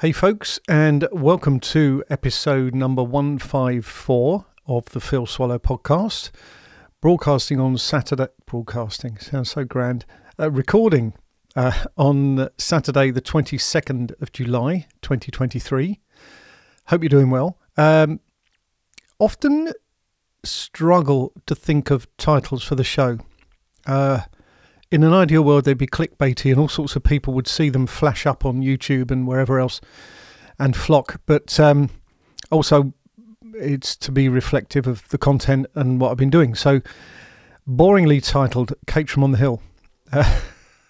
Hey, folks, and welcome to episode number 154 of the Phil Swallow podcast. Broadcasting on Saturday, broadcasting sounds so grand. Uh, recording uh, on Saturday, the 22nd of July, 2023. Hope you're doing well. Um, often struggle to think of titles for the show. Uh, in an ideal world, they'd be clickbaity and all sorts of people would see them flash up on YouTube and wherever else and flock. But um, also, it's to be reflective of the content and what I've been doing. So, boringly titled Caterham on the Hill. Uh,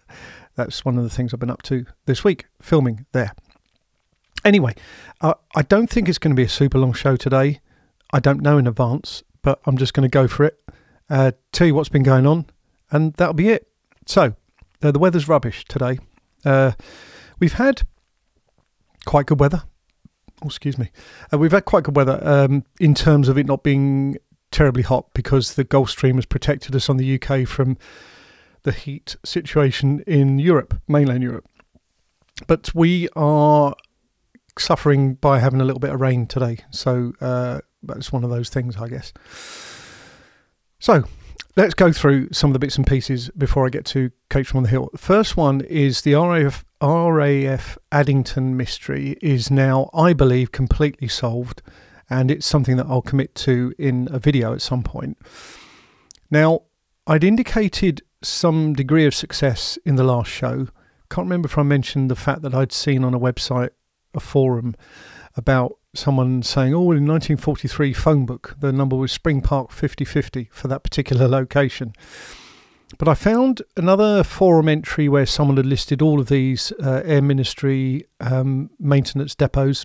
that's one of the things I've been up to this week, filming there. Anyway, uh, I don't think it's going to be a super long show today. I don't know in advance, but I'm just going to go for it. Uh, tell you what's been going on, and that'll be it. So, uh, the weather's rubbish today. Uh, we've had quite good weather. Oh, excuse me. Uh, we've had quite good weather um, in terms of it not being terribly hot because the Gulf Stream has protected us on the UK from the heat situation in Europe, mainland Europe. But we are suffering by having a little bit of rain today. So uh, that's one of those things, I guess. So let's go through some of the bits and pieces before I get to Caterham on the Hill. First one is the RAF, RAF Addington mystery is now, I believe, completely solved, and it's something that I'll commit to in a video at some point. Now, I'd indicated some degree of success in the last show. Can't remember if I mentioned the fact that I'd seen on a website, a forum, about someone saying, oh, in 1943 phone book, the number was Spring Park 5050 for that particular location. But I found another forum entry where someone had listed all of these uh, Air Ministry um, maintenance depots,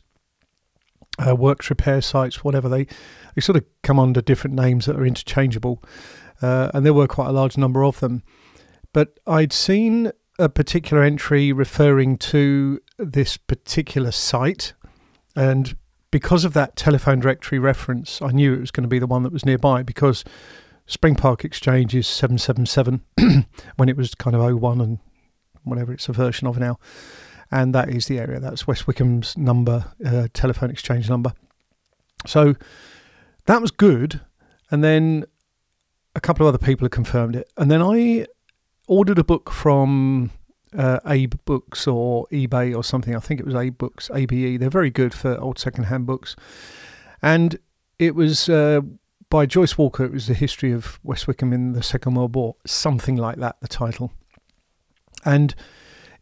uh, works repair sites, whatever. They, they sort of come under different names that are interchangeable. Uh, and there were quite a large number of them. But I'd seen a particular entry referring to this particular site, and because of that telephone directory reference, I knew it was going to be the one that was nearby because Spring Park Exchange is 777 when it was kind of 01 and whatever it's a version of now. And that is the area. That's West Wickham's number, uh, telephone exchange number. So that was good. And then a couple of other people had confirmed it. And then I ordered a book from uh, Abe Books or eBay or something. I think it was Abe Books, ABE. They're very good for old second-hand books. And it was uh, by Joyce Walker. It was the history of West Wickham in the Second World War, something like that. The title. And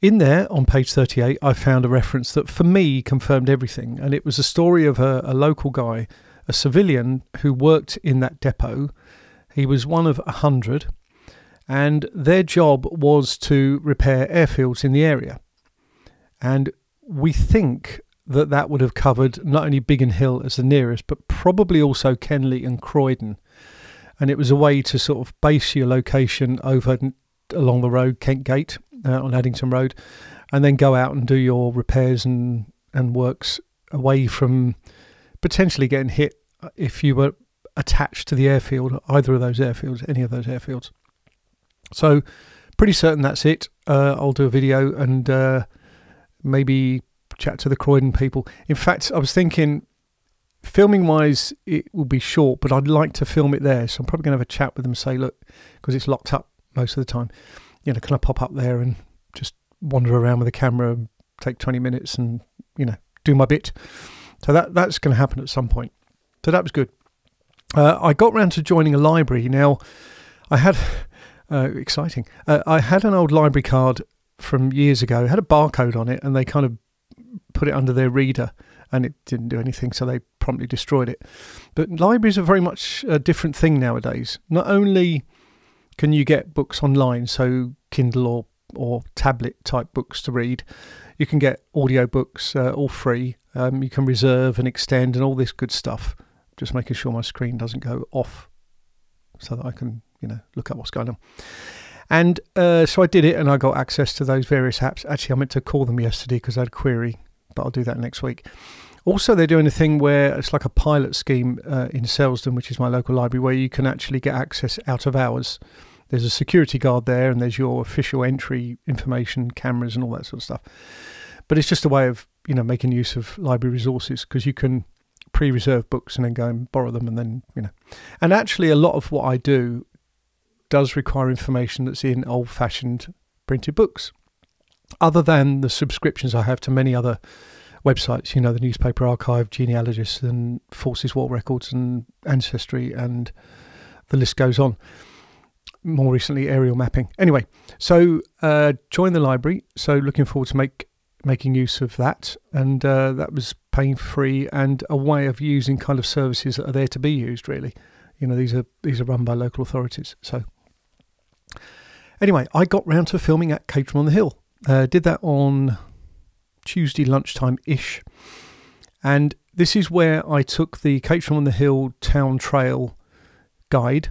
in there, on page 38, I found a reference that for me confirmed everything. And it was a story of a, a local guy, a civilian who worked in that depot. He was one of a hundred and their job was to repair airfields in the area. And we think that that would have covered not only Biggin Hill as the nearest, but probably also Kenley and Croydon. And it was a way to sort of base your location over along the road, Kent Gate uh, on Addington Road, and then go out and do your repairs and, and works away from potentially getting hit if you were attached to the airfield, either of those airfields, any of those airfields. So, pretty certain that's it. Uh, I'll do a video and uh, maybe chat to the Croydon people. In fact, I was thinking, filming wise, it will be short, but I'd like to film it there. So I'm probably going to have a chat with them say, look, because it's locked up most of the time, you know, can I pop up there and just wander around with the camera, take 20 minutes and, you know, do my bit. So that that's going to happen at some point. So that was good. Uh, I got round to joining a library. Now, I had uh, exciting. Uh, I had an old library card from years ago. It had a barcode on it, and they kind of put it under their reader, and it didn't do anything, so they promptly destroyed it. But libraries are very much a different thing nowadays. Not only can you get books online, so Kindle or or tablet type books to read, you can get audio books uh, all free. Um, you can reserve and extend and all this good stuff. Just making sure my screen doesn't go off so that I can you know, look at what's going on. And uh, so I did it and I got access to those various apps. Actually, I meant to call them yesterday because I had a query, but I'll do that next week. Also, they're doing a thing where it's like a pilot scheme uh, in Selsdon, which is my local library, where you can actually get access out of hours. There's a security guard there and there's your official entry information, cameras, and all that sort of stuff. But it's just a way of you know making use of library resources because you can pre-reserve books and then go and borrow them and then you know and actually a lot of what i do does require information that's in old-fashioned printed books other than the subscriptions i have to many other websites you know the newspaper archive genealogists and forces war records and ancestry and the list goes on more recently aerial mapping anyway so uh, join the library so looking forward to make making use of that, and uh, that was pain free and a way of using kind of services that are there to be used. Really, you know, these are these are run by local authorities. So anyway, I got round to filming at Caterham on the Hill. Uh, did that on Tuesday lunchtime ish, and this is where I took the Caterham on the Hill town trail guide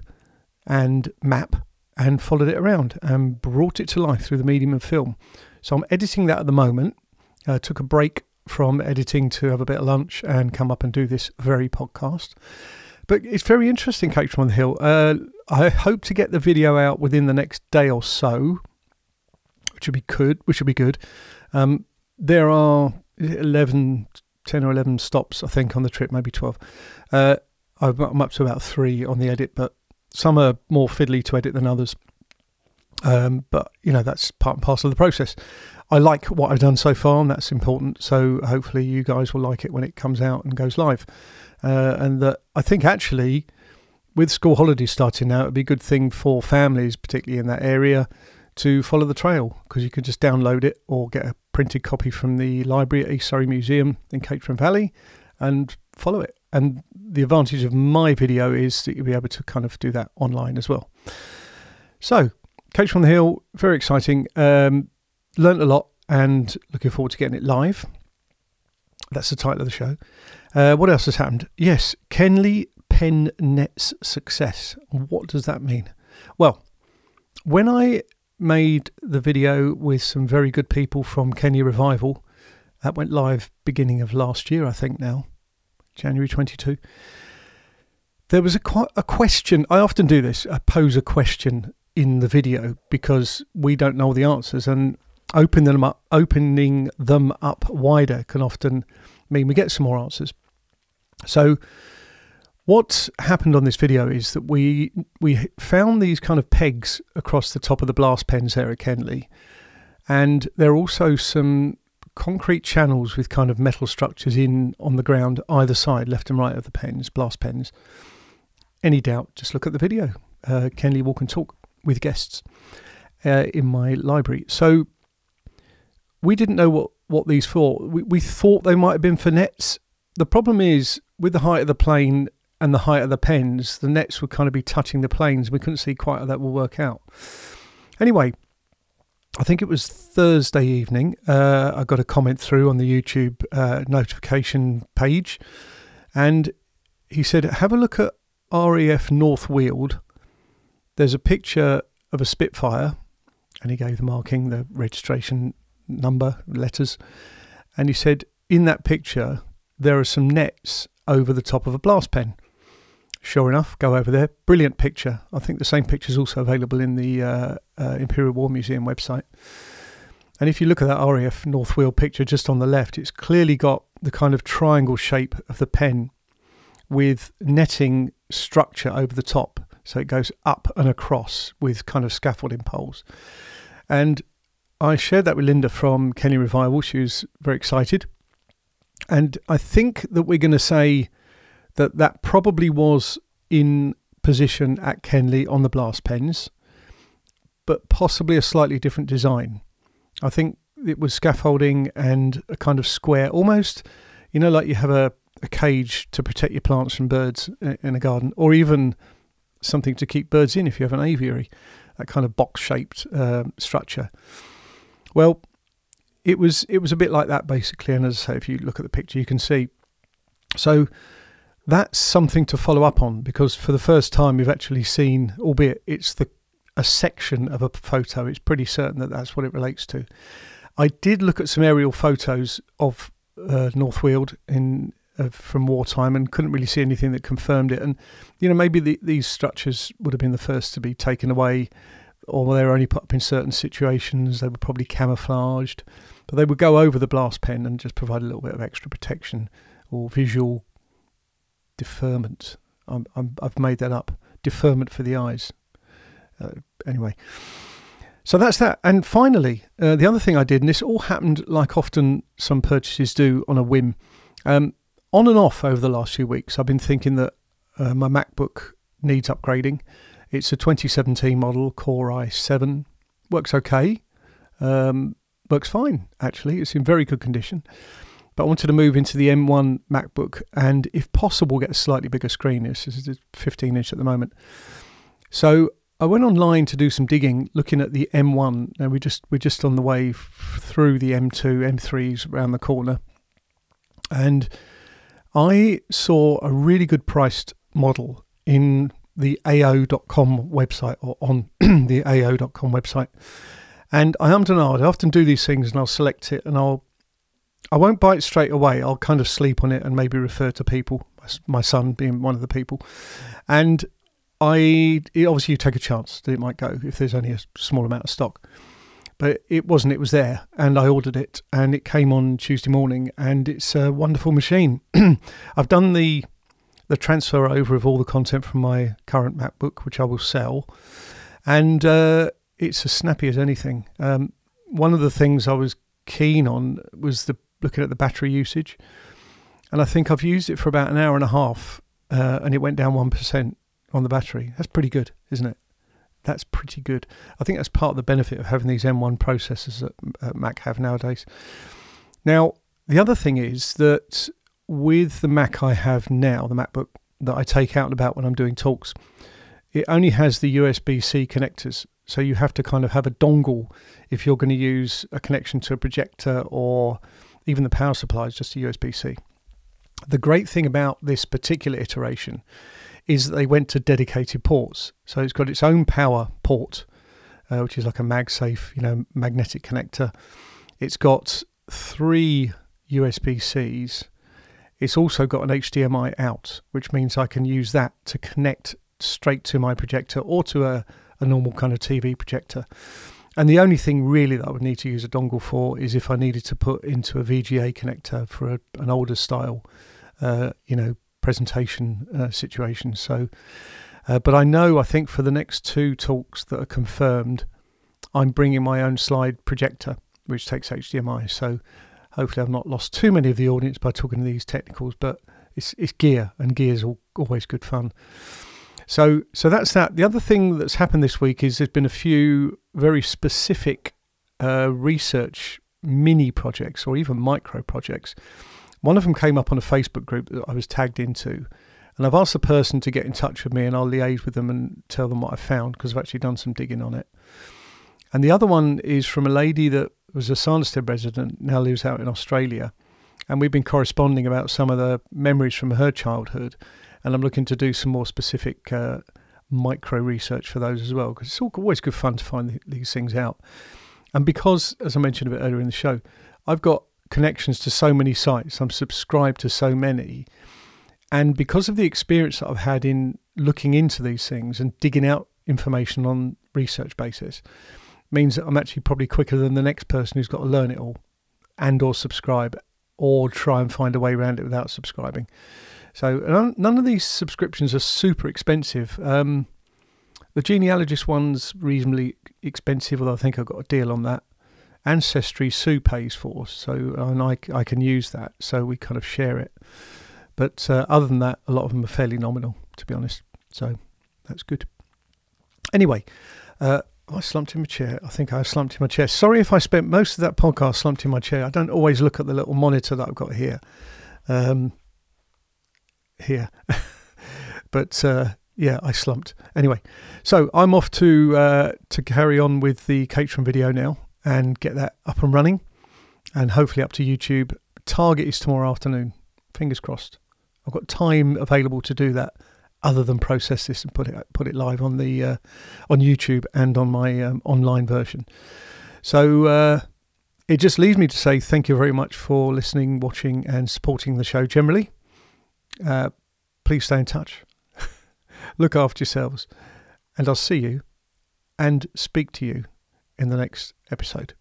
and map and followed it around and brought it to life through the medium of film. So I'm editing that at the moment. Uh, took a break from editing to have a bit of lunch and come up and do this very podcast. But it's very interesting, Caterham on the Hill. Uh, I hope to get the video out within the next day or so, which would be good. Which would be good. Um, there are 11, 10 or 11 stops, I think, on the trip, maybe 12. Uh, I'm up to about three on the edit, but some are more fiddly to edit than others. Um, but you know that's part and parcel of the process. I like what I've done so far, and that's important. So hopefully you guys will like it when it comes out and goes live. Uh, and that I think actually, with school holidays starting now, it'd be a good thing for families, particularly in that area, to follow the trail because you can just download it or get a printed copy from the library at East Surrey Museum in Caterham Valley and follow it. And the advantage of my video is that you'll be able to kind of do that online as well. So Caterham on the Hill, very exciting. Um, learned a lot and looking forward to getting it live. That's the title of the show. Uh, what else has happened? Yes, Kenley Pen Nets success. What does that mean? Well, when I made the video with some very good people from Kenley Revival, that went live beginning of last year, I think now, January 22. There was a, a question. I often do this. I pose a question in the video because we don't know the answers and opening them up opening them up wider can often mean we get some more answers so what happened on this video is that we we found these kind of pegs across the top of the blast pens there at Kenley and there are also some concrete channels with kind of metal structures in on the ground either side left and right of the pens blast pens any doubt just look at the video uh, Kenley walk and talk with guests uh, in my library. So we didn't know what, what these for. We, we thought they might have been for nets. The problem is with the height of the plane and the height of the pens, the nets would kind of be touching the planes. We couldn't see quite how that will work out. Anyway, I think it was Thursday evening. Uh, I got a comment through on the YouTube uh, notification page, and he said, "Have a look at RAF North Weald there's a picture of a Spitfire, and he gave the marking, the registration number, letters, and he said, in that picture, there are some nets over the top of a blast pen. Sure enough, go over there. Brilliant picture. I think the same picture is also available in the uh, uh, Imperial War Museum website. And if you look at that RAF North Weald picture just on the left, it's clearly got the kind of triangle shape of the pen with netting structure over the top. So it goes up and across with kind of scaffolding poles. And I shared that with Linda from Kenley Revival. She was very excited. And I think that we're going to say that that probably was in position at Kenley on the blast pens, but possibly a slightly different design. I think it was scaffolding and a kind of square, almost, you know, like you have a, a cage to protect your plants from birds in a garden, or even something to keep birds in if you have an aviary, that kind of box shaped uh, structure. Well, it was it was a bit like that basically, and as I say, if you look at the picture, you can see. So that's something to follow up on because for the first time we've actually seen, albeit it's the a section of a photo, it's pretty certain that that's what it relates to. I did look at some aerial photos of uh, North Weald in from wartime and couldn't really see anything that confirmed it. And you know, maybe the, these structures would have been the first to be taken away or they were only put up in certain situations. They were probably camouflaged, but they would go over the blast pen and just provide a little bit of extra protection or visual deferment. i have made that up. Deferment for the eyes. Uh, anyway, so that's that. And finally, uh, the other thing I did, and this all happened like often some purchases do on a whim. Um, on and off over the last few weeks, I've been thinking that uh, my MacBook needs upgrading. It's a 2017 model, Core i7. Works okay. Um, works fine, actually. It's in very good condition. But I wanted to move into the M1 MacBook and, if possible, get a slightly bigger screen. This is 15 inch at the moment. So I went online to do some digging, looking at the M1. Now we just we're just on the way f- through the M2, M3s around the corner, and I saw a really good priced model in the AO.com website or on the AO.com website. And I am to I often do these things and I'll select it and I'll, I won't buy it straight away. I'll kind of sleep on it and maybe refer to people, my son being one of the people. And I, obviously you take a chance that it might go if there's only a small amount of stock. But it wasn't, it was there. And I ordered it and it came on Tuesday morning and it's a wonderful machine. I've done the the transfer over of all the content from my current MacBook, which I will sell, and uh, it's as snappy as anything. Um, one of the things I was keen on was the looking at the battery usage, and I think I've used it for about an hour and a half, uh, and it went down one percent on the battery. That's pretty good, isn't it? That's pretty good. I think that's part of the benefit of having these M1 processors that Mac have nowadays. Now, the other thing is that with the Mac I have now, the MacBook that I take out and about when I'm doing talks, it only has the USB C connectors. So you have to kind of have a dongle if you're going to use a connection to a projector or even the power supply is just a USB C. The great thing about this particular iteration is that they went to dedicated ports. So it's got its own power port, uh, which is like a MagSafe, you know, magnetic connector. It's got three USB Cs it's also got an HDMI out, which means I can use that to connect straight to my projector or to a, a normal kind of TV projector. And the only thing really that I would need to use a dongle for is if I needed to put into a VGA connector for a, an older style, uh, you know, presentation uh, situation. So, uh, but I know I think for the next two talks that are confirmed, I'm bringing my own slide projector, which takes HDMI. So Hopefully, I've not lost too many of the audience by talking to these technicals, but it's it's gear, and gear is always good fun. So so that's that. The other thing that's happened this week is there's been a few very specific uh, research mini projects or even micro projects. One of them came up on a Facebook group that I was tagged into, and I've asked the person to get in touch with me, and I'll liaise with them and tell them what I found because I've actually done some digging on it. And the other one is from a lady that was a Sanderstead resident, now lives out in Australia. And we've been corresponding about some of the memories from her childhood. And I'm looking to do some more specific uh, micro research for those as well, because it's always good fun to find these things out. And because, as I mentioned a bit earlier in the show, I've got connections to so many sites, I'm subscribed to so many. And because of the experience that I've had in looking into these things and digging out information on research basis, means that I'm actually probably quicker than the next person who's got to learn it all and or subscribe or try and find a way around it without subscribing. So none of these subscriptions are super expensive. Um, the genealogist one's reasonably expensive, although I think I've got a deal on that. Ancestry Sue pays for, so and I, I can use that, so we kind of share it. But uh, other than that, a lot of them are fairly nominal, to be honest. So that's good. Anyway, uh, I slumped in my chair. I think I slumped in my chair. Sorry if I spent most of that podcast slumped in my chair. I don't always look at the little monitor that I've got here. Um, here. but uh, yeah, I slumped. Anyway, so I'm off to uh, to carry on with the Caterham video now and get that up and running and hopefully up to YouTube. Target is tomorrow afternoon. Fingers crossed. I've got time available to do that other than process this and put it put it live on the uh, on YouTube and on my um, online version. So uh, it just leaves me to say thank you very much for listening, watching, and supporting the show generally. Uh, please stay in touch. Look after yourselves, and I'll see you and speak to you in the next episode.